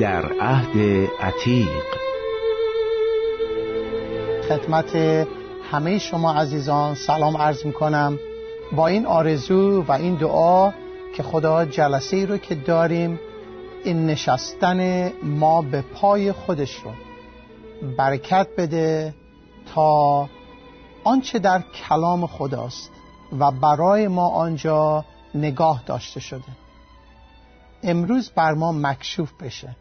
در عهد عتیق. خدمت همه شما عزیزان سلام عرض می کنم با این آرزو و این دعا که خدا جلسه ای رو که داریم این نشستن ما به پای خودش رو برکت بده تا آنچه در کلام خداست و برای ما آنجا نگاه داشته شده. امروز بر ما مکشوف بشه.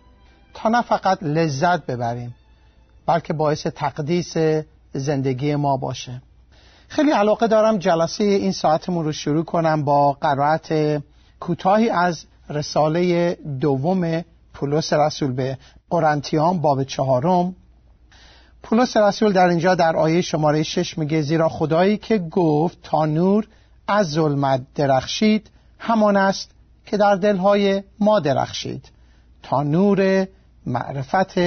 تا نه فقط لذت ببریم بلکه باعث تقدیس زندگی ما باشه. خیلی علاقه دارم جلسه این ساعتمون رو شروع کنم با قرائت کوتاهی از رساله دوم پولس رسول به قرنتیان باب چهارم. پولس رسول در اینجا در آیه شماره شش میگه زیرا خدایی که گفت تا نور از ظلمت درخشید همان است که در دلهای ما درخشید. تا نور معرفت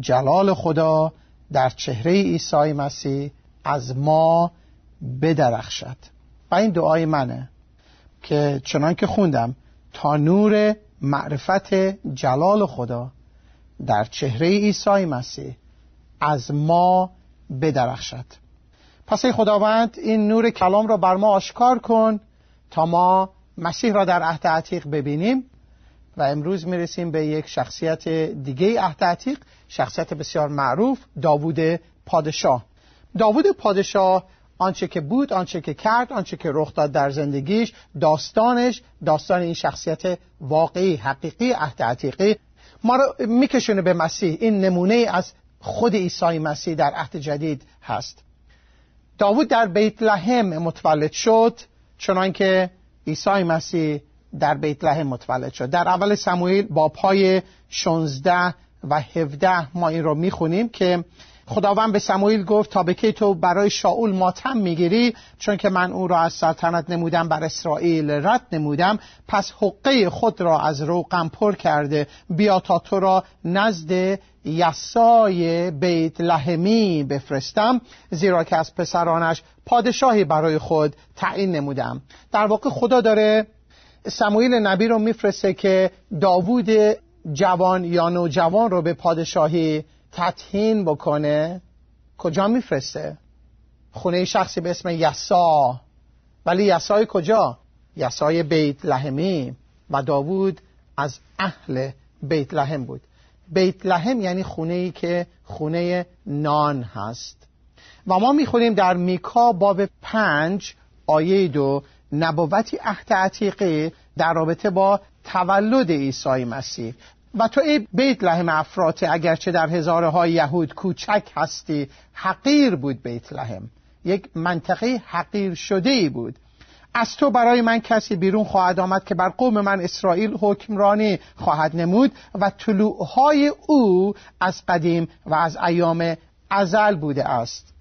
جلال خدا در چهره عیسی مسیح از ما بدرخشد. و این دعای منه که چنان که خوندم تا نور معرفت جلال خدا در چهره عیسی مسیح از ما بدرخشد. پس ای خداوند این نور کلام را بر ما آشکار کن تا ما مسیح را در عهد عتیق ببینیم. و امروز می‌رسیم به یک شخصیت دیگه عهد شخصیت بسیار معروف داوود پادشاه. داوود پادشاه آنچه که بود آنچه که کرد آنچه که رخ داد در زندگیش داستانش داستان این شخصیت واقعی حقیقی عهد عتیقی ما رو میکشونه به مسیح. این نمونه از خود عیسی مسیح در عهد جدید هست. داوود در بیت لحم متولد شد چنانکه عیسی مسیح در بیت لحم متولد شد. در اول سموئیل با پای 16 و 17 ما این رو می‌خونیم که خداوند به سموئیل گفت تا به تو برای شاول ماتم می‌گیری؟ چون که من او را از سلطنت نمودم بر اسرائیل رد نمودم. پس حقه خود را از روغم پر کرده. بیا تا تو را نزد یسای بیت لحمی بفرستم. زیرا که از پسرانش پادشاهی برای خود تعیین نمودم. در واقع خدا داره سموئیل نبی رو میفرسته که داوود جوان یا نوجوان رو به پادشاهی تطهین بکنه. کجا میفرسته؟ خونه شخصی به اسم یسا. ولی یسای کجا؟ یسای بیت لحمی. و داوود از اهل بیت لحم بود. بیت لحم یعنی خونه ای که خونه نان هست. و ما می‌خونیم در میکا باب پنج آیه دو. نبوتی عهد عتیقه در رابطه با تولد عیسی مسیح. و تو ای بیت لحم افراته اگرچه در هزاره های یهود کوچک هستی حقیر بود بیت لحم. یک منطقه حقیر شده ای بود. از تو برای من کسی بیرون خواهد آمد که بر قوم من اسرائیل حکمرانی خواهد نمود و طلوعهای او از قدیم و از ایام ازل بوده است.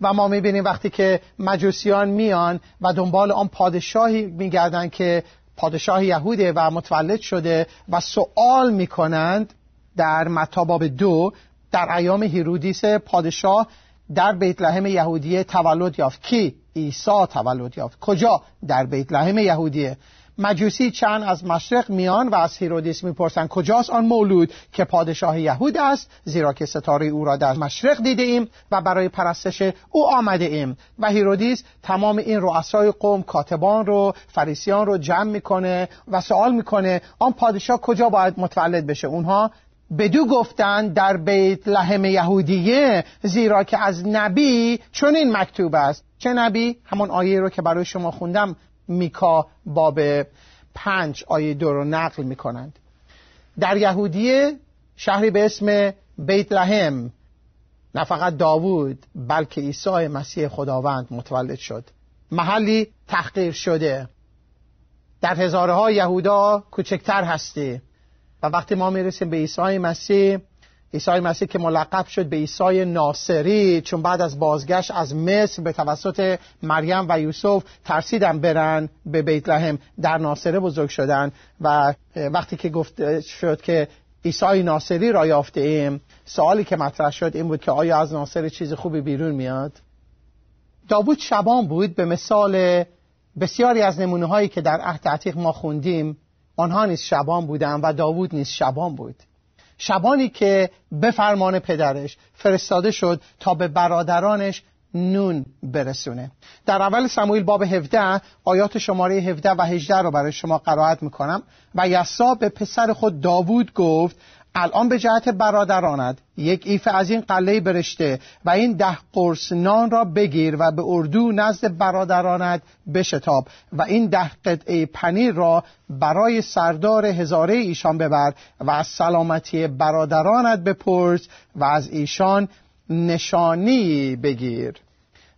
و ما می‌بینیم وقتی که مجوسیان میان و دنبال آن پادشاهی میگردن که پادشاه یهوده و متولد شده و سوال می‌کنند در متاباب دو در ایام هیرودیس پادشاه در بیت لحم یهودیه تولد یافت. کی؟ عیسی تولد یافت. کجا؟ در بیت لحم یهودیه مجوسی چند از مشرق میان و از هیرودیس می‌پرسند کجاست آن مولود که پادشاه یهود است؟ زیرا که ستاره او را در مشرق دیده ایم و برای پرستش او آمده ایم. و هیرودیس تمام این رؤسای قوم کاتبان رو فریسیان رو جمع می‌کنه و سوال می‌کنه آن پادشاه کجا باید متولد بشه؟ اونها بدو گفتند در بیت لحم یهودیه زیرا که از نبی چون این مکتوب است. چه نبی؟ همون آیه رو که برای شما خوندم میکا باب پنج آیه دو رو نقل می‌کنند. در یهودیه شهری به اسم بیت لحم نه فقط داوود بلکه عیسی مسیح خداوند متولد شد. محلی تحقیر شده. در هزاره ها یهودا کوچکتر هستی. و وقتی ما می‌رسیم به عیسی مسیح عیسی مسیح که ملقب شد به عیسی ناصری چون بعد از بازگشت از مصر به توسط مریم و یوسف ترسیدن برن به بیت لحم در ناصره بزرگ شدن و وقتی که گفت شد که عیسی ناصری را یافته ایم سوالی که مطرح شد این بود که آیا از ناصر چیز خوبی بیرون میاد؟ داوود شبان بود به مثال بسیاری از نمونه هایی که در عهد عتیق ما خوندیم. آنها نیز شبان بودند و داوود نیز شبان بود. شبانی که به فرمان پدرش فرستاده شد تا به برادرانش نون برسونه. در اول سموئیل باب 17 آیات شماره 17 و 18 رو برای شما قرائت می‌کنم. و یسا به پسر خود داوود گفت الان به جهت برادرانت یک ایف از این قله برشته و این ده قرص نان را بگیر و به اردو نزد برادرانت بشتاب و این ده قطعه پنیر را برای سردار هزاره ایشان ببر و از سلامتی برادرانت بپرس و از ایشان نشانی بگیر.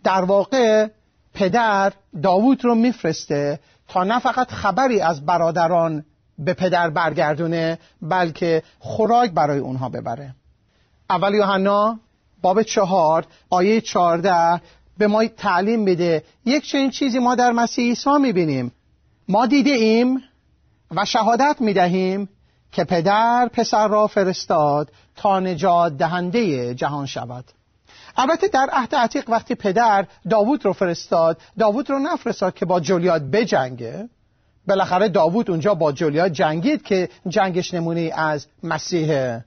در واقع پدر داوود رو میفرسته تا نه فقط خبری از برادران به پدر برگردونه بلکه خوراک برای اونها ببره. اول یوحنا باب چهار آیه چهارده به ما تعلیم میده. یک چنین چیزی ما در مسیح عیسی می‌بینیم. ما دیده ایم و شهادت می‌دهیم که پدر پسر را فرستاد تا نجات دهنده جهان شود. البته در عهد عتیق وقتی پدر داوود رو فرستاد داوود رو نفرستاد که با جولیات بجنگه. بالاخره داوود اونجا با جولیات جنگید که جنگش نمونه از مسیحه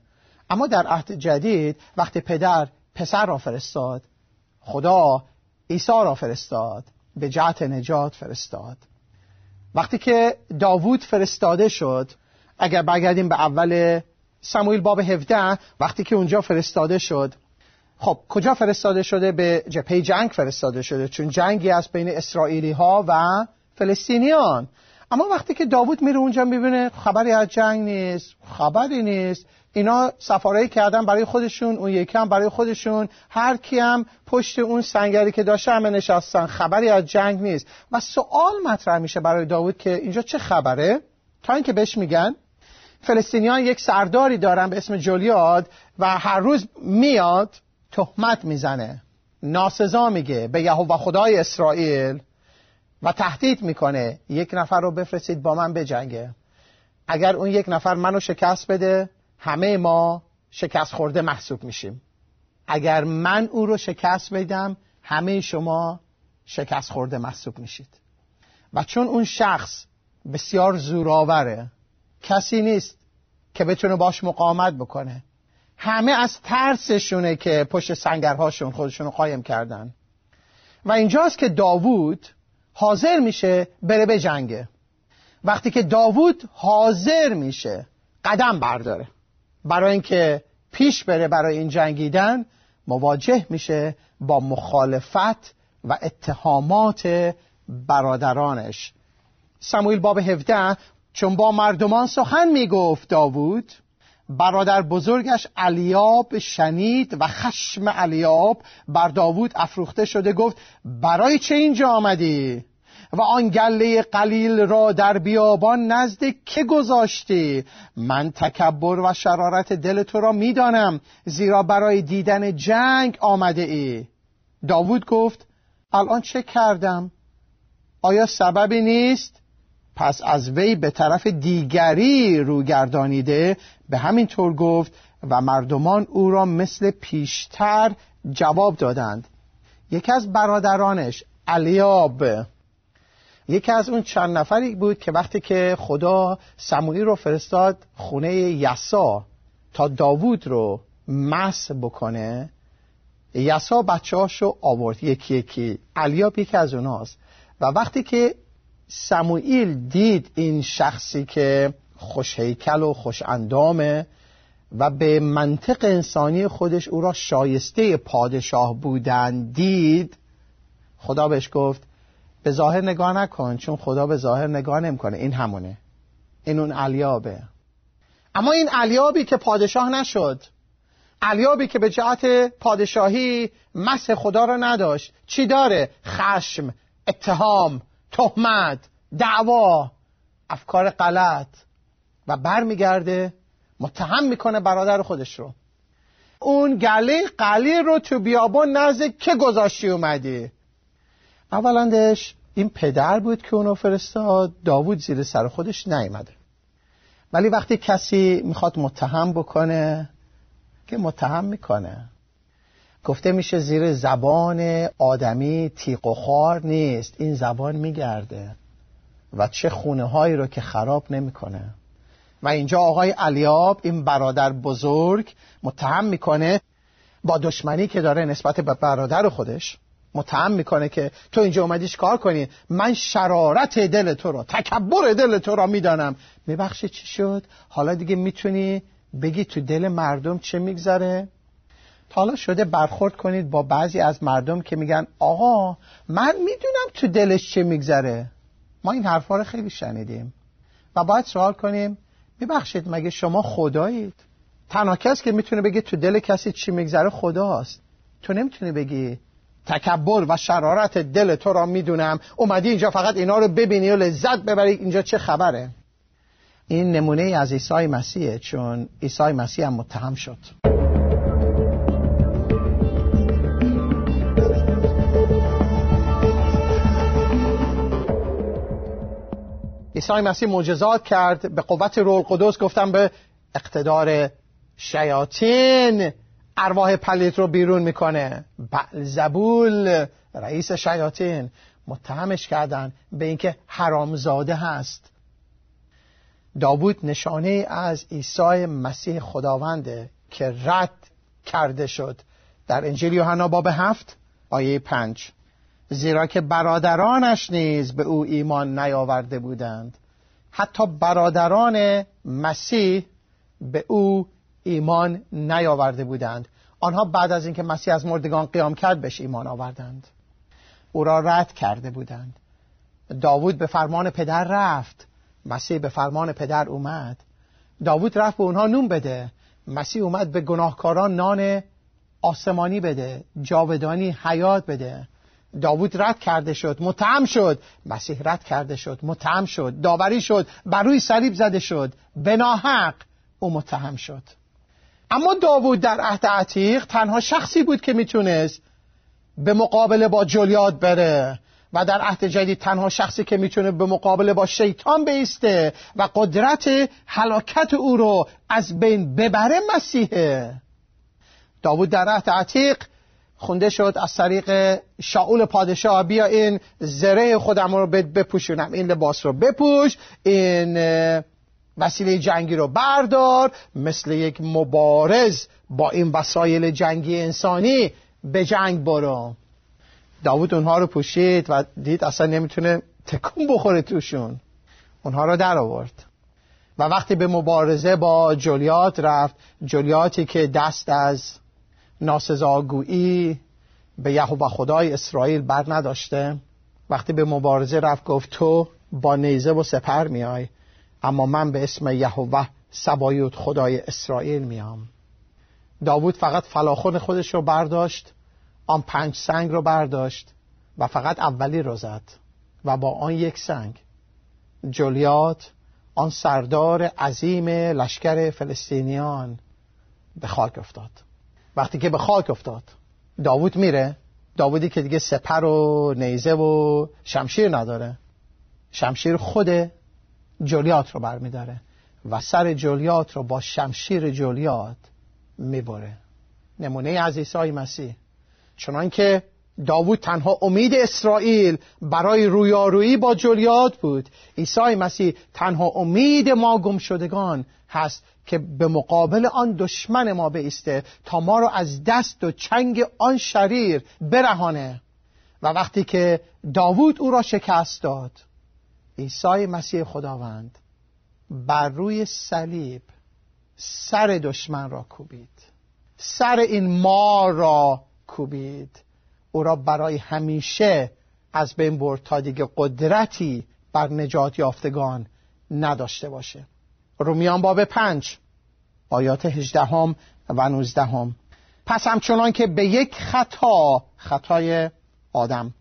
اما در عهد جدید وقتی پدر پسر را فرستاد خدا عیسی را فرستاد به جهت نجات فرستاد. وقتی که داوود فرستاده شد اگر برگردیم به اول سموئیل باب 17 وقتی که اونجا فرستاده شد خب کجا فرستاده شده؟ به جپه جنگ فرستاده شده چون جنگی است بین اسرائیلی ها و فلسطینیان. اما وقتی که داوود میره اونجا می‌بینه خبری از جنگ نیست خبری نیست. اینا سفارایی کردن برای خودشون اون یکی هم برای خودشون. هر کی هم پشت اون سنگری که داشته همه نشستن خبری از جنگ نیست. و سوال مطرح میشه برای داوود که اینجا چه خبره؟ تا اینکه بهش میگن. فلسطینیان یک سرداری دارن به اسم جولیاد و هر روز میاد تهمت می‌زنه. ناسزا میگه به یهوه خدای اسرائیل. و تهدید می‌کنه یک نفر رو بفرستید با من بجنگه. اگر اون یک نفر منو شکست بده همه ما شکست خورده محسوب میشیم. اگر من او رو شکست بدم همه شما شکست خورده محسوب میشید. و چون اون شخص بسیار زورآوره کسی نیست که بتونه باش مقاومت بکنه. همه از ترسشونه که پشت سنگرهاشون خودشون قایم کردن. و اینجاست که داوود حاضر میشه بره به جنگه. وقتی که داوود حاضر میشه قدم برداره. برای اینکه پیش بره برای این جنگیدن مواجه میشه با مخالفت و اتهامات برادرانش. سموئیل باب 17 چون با مردمان سخن می‌گفت داوود برادر بزرگش الیاب شنید و خشم الیاب بر داوود افروخته شده گفت برای چه اینجا آمدی؟ و آن گله قلیل را در بیابان نزد که گذاشتی؟ من تکبر و شرارت دل تو را می‌دانم زیرا برای دیدن جنگ آمده ای. داوود گفت الان چه کردم؟ آیا سببی نیست؟ پس از وی به طرف دیگری رو گردانیده به همین طور گفت و مردمان او را مثل پیشتر جواب دادند. یکی از برادرانش الیاب یکی از اون چند نفری بود که وقتی که خدا سموئیل رو فرستاد خونه یسا تا داوود رو مس بکنه یسا بچه آورد. یکی یکی. الیاب یکی از اوناست. و وقتی که سموئیل دید این شخصی که خوش هیکل و خوش اندامه و به منطق انسانی خودش او را شایسته پادشاه بودن دید خدا بهش گفت به ظاهر نگاه نکن چون خدا به ظاهر نگاه نمی‌کنه. این همونه. این اون علیابه اما این علیابی که پادشاه نشد علیابی که به جهت پادشاهی مسح خدا را نداشت چی داره؟ خشم، اتهام، تهمت، دعوا افکار غلط. و برمیگرده متهم می‌کنه برادر خودش رو. اون گله قلیل رو تو بیابون نزد که گذاشتی اومدی؟ اولندش این پدر بود که اونو فرستاد داوود زیر سر خودش نیامده ولی وقتی کسی می‌خواد متهم بکنه که متهم می‌کنه. گفته میشه زیر زبان آدمی تیق و خار نیست. این زبان میگرده. و چه خونه هایی رو که خراب نمی‌کنه. و اینجا آقای علیاب این برادر بزرگ متهم می‌کنه با دشمنی که داره نسبت به برادر خودش متهم می‌کنه که تو اینجا اومدیش کار کنی؟ من شرارت دل تو رو تکبر دل تو رو می‌دانم. میبخشی چی شد؟ حالا دیگه می‌تونی بگی تو دل مردم چه میگذره؟ حالا شده برخورد کنید با بعضی از مردم که میگن آقا من می‌دونم تو دلش چه میگذره. ما این حرفا رو خیلی شنیدیم. و باید سوال کنیم میبخشید مگه شما خدایید؟ تنها کس که می‌تونه بگه تو دل کسی چی میگذره خداست. تو نمی‌تونی بگی تکبر و شرارت دل تو را می‌دونم. اومدی اینجا فقط اینا رو ببینی و لذت ببری. اینجا چه خبره؟ این نمونه از عیسی مسیحه چون عیسی مسیح هم متهم شد. عیسی مسیح معجزات کرد به قوت روح القدس گفتم به اقتدار شیاطین ارواح پلیت رو بیرون می‌کنه. زبول رئیس شیاطین متهمش کردن به اینکه حرامزاده هست. داوود نشانه از عیسی مسیح خداونده که رد کرده شد. در انجیل یوحنا باب هفت آیه پنج. زیرا که برادرانش نیز به او ایمان نیاورده بودند. حتی برادران مسیح به او ایمان نیاورده بودند. آنها بعد از اینکه مسیح از مردگان قیام کرد بهش ایمان آوردند. او را رد کرده بودند. داوود به فرمان پدر رفت. مسیح به فرمان پدر اومد. داوود رفت به اونها نون بده. مسیح اومد به گناهکاران نان آسمانی بده جاودانی حیات بده. داوود رد کرده شد متهم شد. مسیح رد کرده شد متهم شد. داوری شد بر روی صلیب زده شد. به ناحق او متهم شد. اما داوود در عهد عتیق تنها شخصی بود که می‌تونست به مقابله با جلیاد بره و در عهد جدید تنها شخصی که می‌تونه به مقابله با شیطان بیسته و قدرت حلاکت او رو از بین ببره مسیحه. داوود در عهد عتیق خونده شد از طریق شاول پادشاه بیا این زره خودم رو بپوشونم این لباس رو بپوش این وسیله جنگی رو بردار مثل یک مبارز با این وسایل جنگی انسانی به جنگ برو. داوود اونها رو پوشید و دید اصلا نمی‌تونه تکون بخوره توشون. اونها رو در آورد. و وقتی به مبارزه با جولیات رفت جولیاتی که دست از ناسزاگویی به یهوه خدای اسرائیل بر نداشته. وقتی به مبارزه رفت گفت تو با نیزه و سپر میای اما من به اسم یهوه سبایوت خدای اسرائیل میام. داوود فقط فلاخون خودش رو برداشت آن پنج سنگ رو برداشت و فقط اولی رو زد و با آن یک سنگ. جولیات آن سردار عظیم لشکر فلسطینیان به خاک افتاد. وقتی که به خاک افتاد. داوود میره. داوودی که دیگه سپر و نیزه و شمشیر نداره. شمشیر خود جولیات رو برمیداره و سر جولیات رو با شمشیر جولیات می‌بره. نمونه از عیسی مسیح. چنان که داوود تنها امید اسرائیل برای رویارویی با جولیات بود. عیسی مسیح تنها امید ما گم شدگان هست که به مقابل آن دشمن ما بیسته تا ما رو از دست و چنگ آن شریر برهانه. و وقتی که داوود او را شکست داد عیسی مسیح خداوند بر روی صلیب سر دشمن را کوبید. سر این مار را کوبید. او را برای همیشه از بین برد تا دیگه قدرتی بر نجات یافتگان نداشته باشه. رومیان باب پنج آیات هجدهم و نوزدهم. پس همچنان که به یک خطا خطای آدم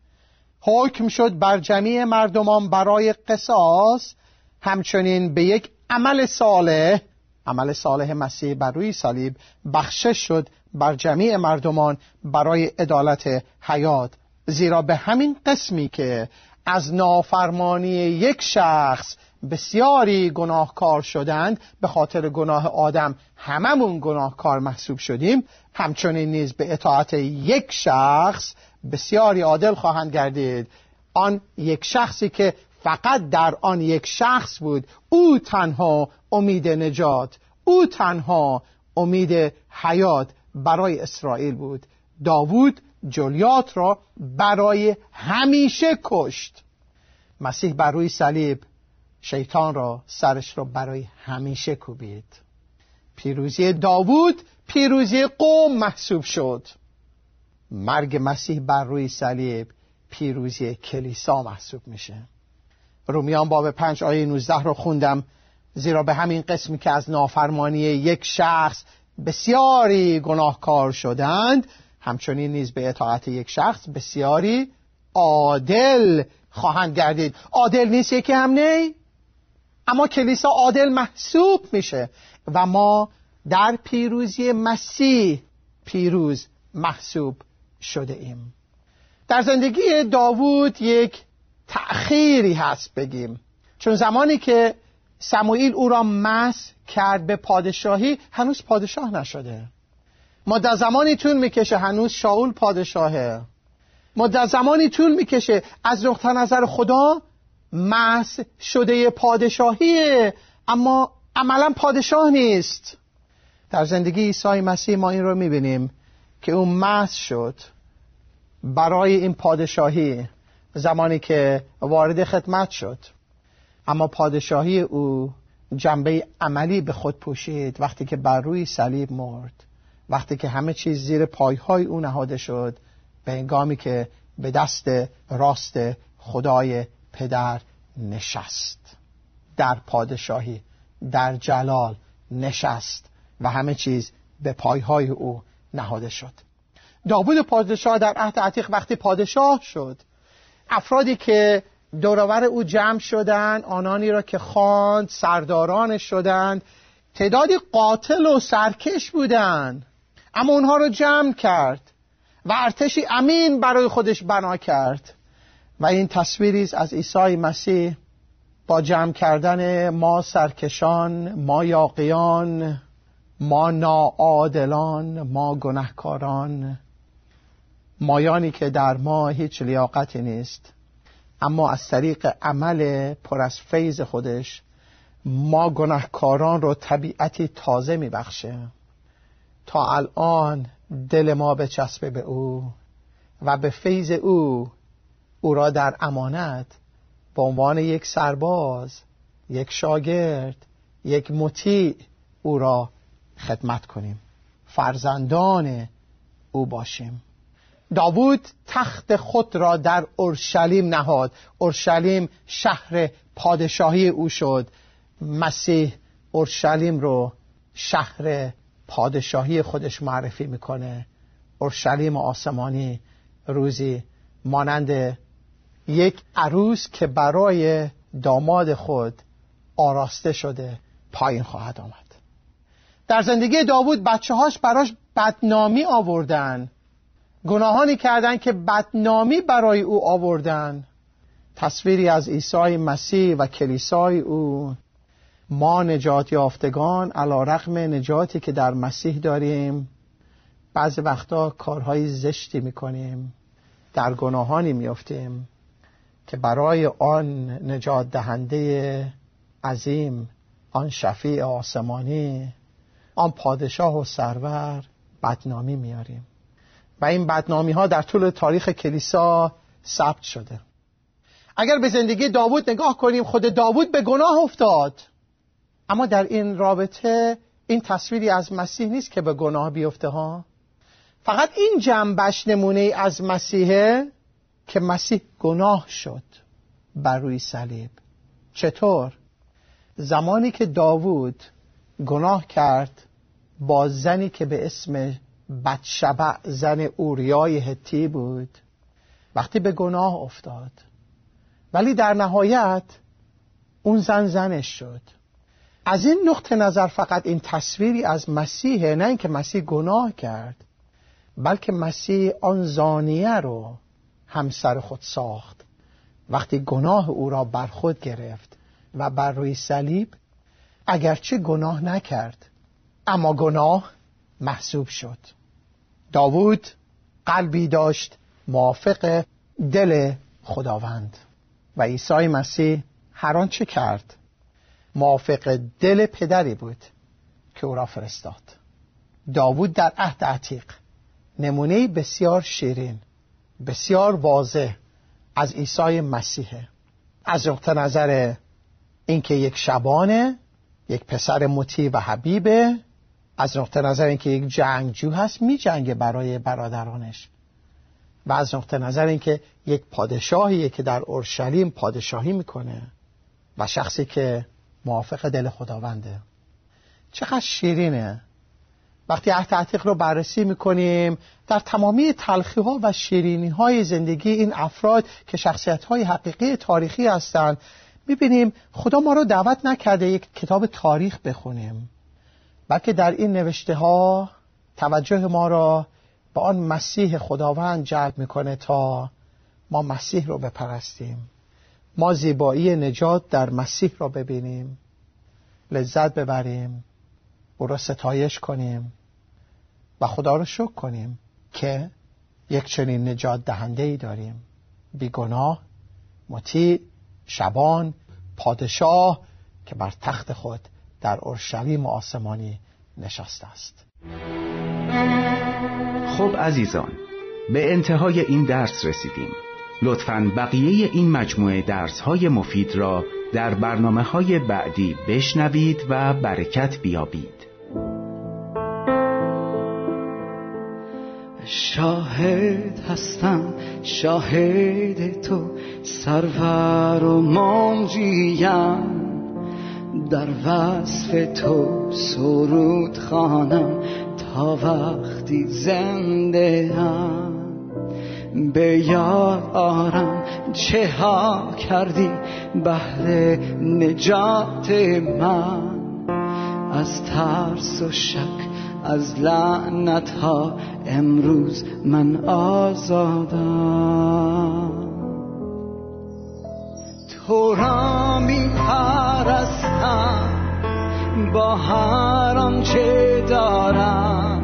حکم شد بر جمیع مردمان برای قصاص همچنین به یک عمل صالح عمل صالح مسیح بر روی صلیب بخشش شد بر جمیع مردمان برای عدالت حیات زیرا به همین قسمی که از نافرمانی یک شخص بسیاری گناهکار شدند به خاطر گناه آدم هممون گناهکار محسوب شدیم همچنین نیز به اطاعت یک شخص بسیاری عادل خواهند گردید. آن یک شخصی که فقط در آن یک شخص بود او تنها امید نجات او تنها امید حیات برای اسرائیل بود. داوود جولیات را برای همیشه کشت. مسیح بر روی صلیب شیطان را سرش را برای همیشه کوبید. پیروزی داوود پیروزی قوم محسوب شد. مرگ مسیح بر روی صلیب پیروزی کلیسا محسوب میشه. رومیان باب پنج آیه 19 رو خوندم زیرا به همین قسمی که از نافرمانی یک شخص بسیاری گناهکار شدند همچنین نیز به اطاعت یک شخص بسیاری عادل خواهند گردید. عادل نیست یکی هم نی اما کلیسا عادل محسوب میشه و ما در پیروزی مسیح پیروز محسوب شده ایم. در زندگی داوود یک تأخیری هست بگیم. چون زمانی که سموئیل او را مس کرد به پادشاهی هنوز پادشاه نشده. مدت زمانی طول می‌کشه هنوز شاول پادشاهه. مدت زمانی طول می‌کشه از نقطه نظر خدا مس شده پادشاهیه. اما عملا پادشاه نیست. در زندگی عیسی مسیح ما این رو می‌بینیم که او مس شد برای این پادشاهی زمانی که وارد خدمت شد. اما پادشاهی او جنبه عملی به خود پوشید وقتی که بر روی صلیب مرد. وقتی که همه چیز زیر پایهای او نهاده شد به انگامی که به دست راست خدای پدر نشست. در پادشاهی در جلال نشست و همه چیز به پایهای او نهاده شد. داوود پادشاه در عهد عتیق وقتی پادشاه شد افرادی که دورور او جمع شدند آنانی را که خواند سرداران شدند. تعدادی قاتل و سرکش بودند. اما اونها رو جمع کرد و ارتشی امین برای خودش بنا کرد. و این تصویری از عیسی مسیح با جمع کردن ما سرکشان ما یاقیان ما ناعادلان ما گنهکاران مایانی که در ما هیچ لیاقتی نیست. اما از طریق عمل پر از فیض خودش ما گناهکاران رو طبیعتی تازه میبخشه. تا الان دل ما بچسبه به او و به فیض او او را در امانت به عنوان یک سرباز یک شاگرد یک مطیع او را خدمت کنیم. فرزندان او باشیم. داوود تخت خود را در اورشلیم نهاد. اورشلیم شهر پادشاهی او شد. مسیح اورشلیم رو شهر پادشاهی خودش معرفی می‌کنه. اورشلیم آسمانی روزی مانند یک عروس که برای داماد خود آراسته شده پایین خواهد آمد. در زندگی داوود بچه هاش براش بدنامی آوردن. گناهانی کردند که بدنامی برای او آوردن. تصویری از عیسی مسیح و کلیسای او. ما نجات یافتگان علا رقم نجاتی که در مسیح داریم. بعضی وقتا کارهای زشتی می‌کنیم. در گناهانی میافتیم که برای آن نجات دهنده عظیم آن شفیع آسمانی آن پادشاه و سرور بدنامی میاریم و این بدنامی ها در طول تاریخ کلیسا ثبت شده. اگر به زندگی داوود نگاه کنیم خود داوود به گناه افتاد. اما در این رابطه این تصویری از مسیح نیست که به گناه بیفته ها. فقط این جنبش نمونه از مسیحه که مسیح گناه شد بر روی صلیب. چطور؟ زمانی که داوود گناه کرد با زنی که به اسم بدشبع زن اوریای هتی بود. وقتی به گناه افتاد. ولی در نهایت اون زن زنش شد. از این نقطه نظر فقط این تصویری از مسیحه نه اینکه مسیح گناه کرد بلکه مسیح آن زانیه رو همسر خود ساخت. وقتی گناه او را بر خود گرفت و بر روی صلیب اگرچه گناه نکرد اما گناه محسوب شد. داوود قلبی داشت موافق دل خداوند. و عیسی مسیح هر آنچه کرد موافق دل پدری بود که او را فرستاد. داوود در عهد عتیق نمونه بسیار شیرین بسیار واضح از عیسی مسیحه از نقطه نظر اینکه یک شبانه یک پسر مطیع و حبیبه از نقطه نظر اینکه یک جنگجو هست می جنگه برای برادرانش. و از نقطه نظر اینکه یک پادشاهیه که در اورشلیم پادشاهی می‌کنه و شخصی که موافق دل خداونده. چقدر شیرینه. وقتی عهد عتیق رو بررسی می‌کنیم در تمامی تلخی ها و شیرینی های زندگی این افراد که شخصیت های حقیقی تاریخی هستند می‌بینیم خدا ما رو دعوت نکرده یک کتاب تاریخ بخونیم. بلکه در این نوشته ها توجه ما را به آن مسیح خداوند جلب می‌کنه تا ما مسیح رو بپرستیم. ما زیبایی نجات در مسیح را ببینیم. لذت ببریم. او را ستایش کنیم. و خدا را شکر کنیم که یک چنین نجات دهنده ای داریم. بیگناه مطیع شبان پادشاه که بر تخت خود در اورشلیم آسمانی نشسته است. خب عزیزان به انتهای این درس رسیدیم. لطفا بقیه این مجموعه درس های مفید را در برنامه های بعدی بشنوید و برکت بیابید. شاهد هستم شاهد تو سرور و منجیم. در وصف تو سرود خانم تا وقتی زنده هم به یاد آرم چه ها کردی بهر نجات من؟ از ترس و شک از لعنت ها امروز من آزادم. تو را می پرستم با هر آنچه دارم.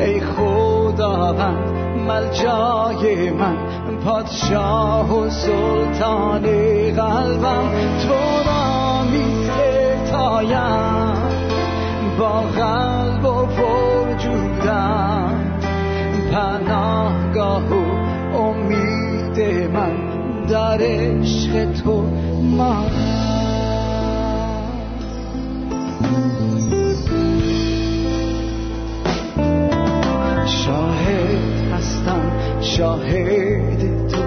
ای خداوند ملجای من. پادشاه و سلطان قلبم. تو را می پایم با قلب در عشق تو مانم شاهد هستم شاهد تو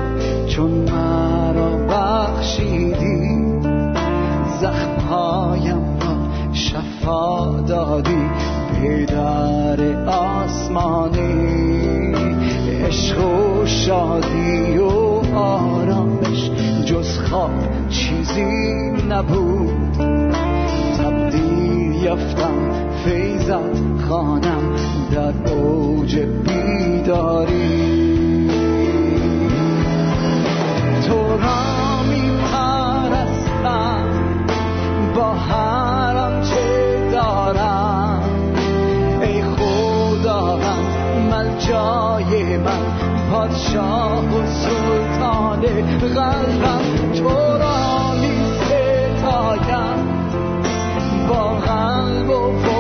چون مرا بخشیدی. زخمهایم را شفا دادی پدر آسمانی. عشق و شادی و آرامش جز خواب چیزی نبود. تبدیل یافتم فیضت خانم در اوج بیداری. تو را می پرستم با هر آنچه دارم. ای خداوند ملجای من پادشاه و سلطان قلبم تو را می ستایم. با قلب و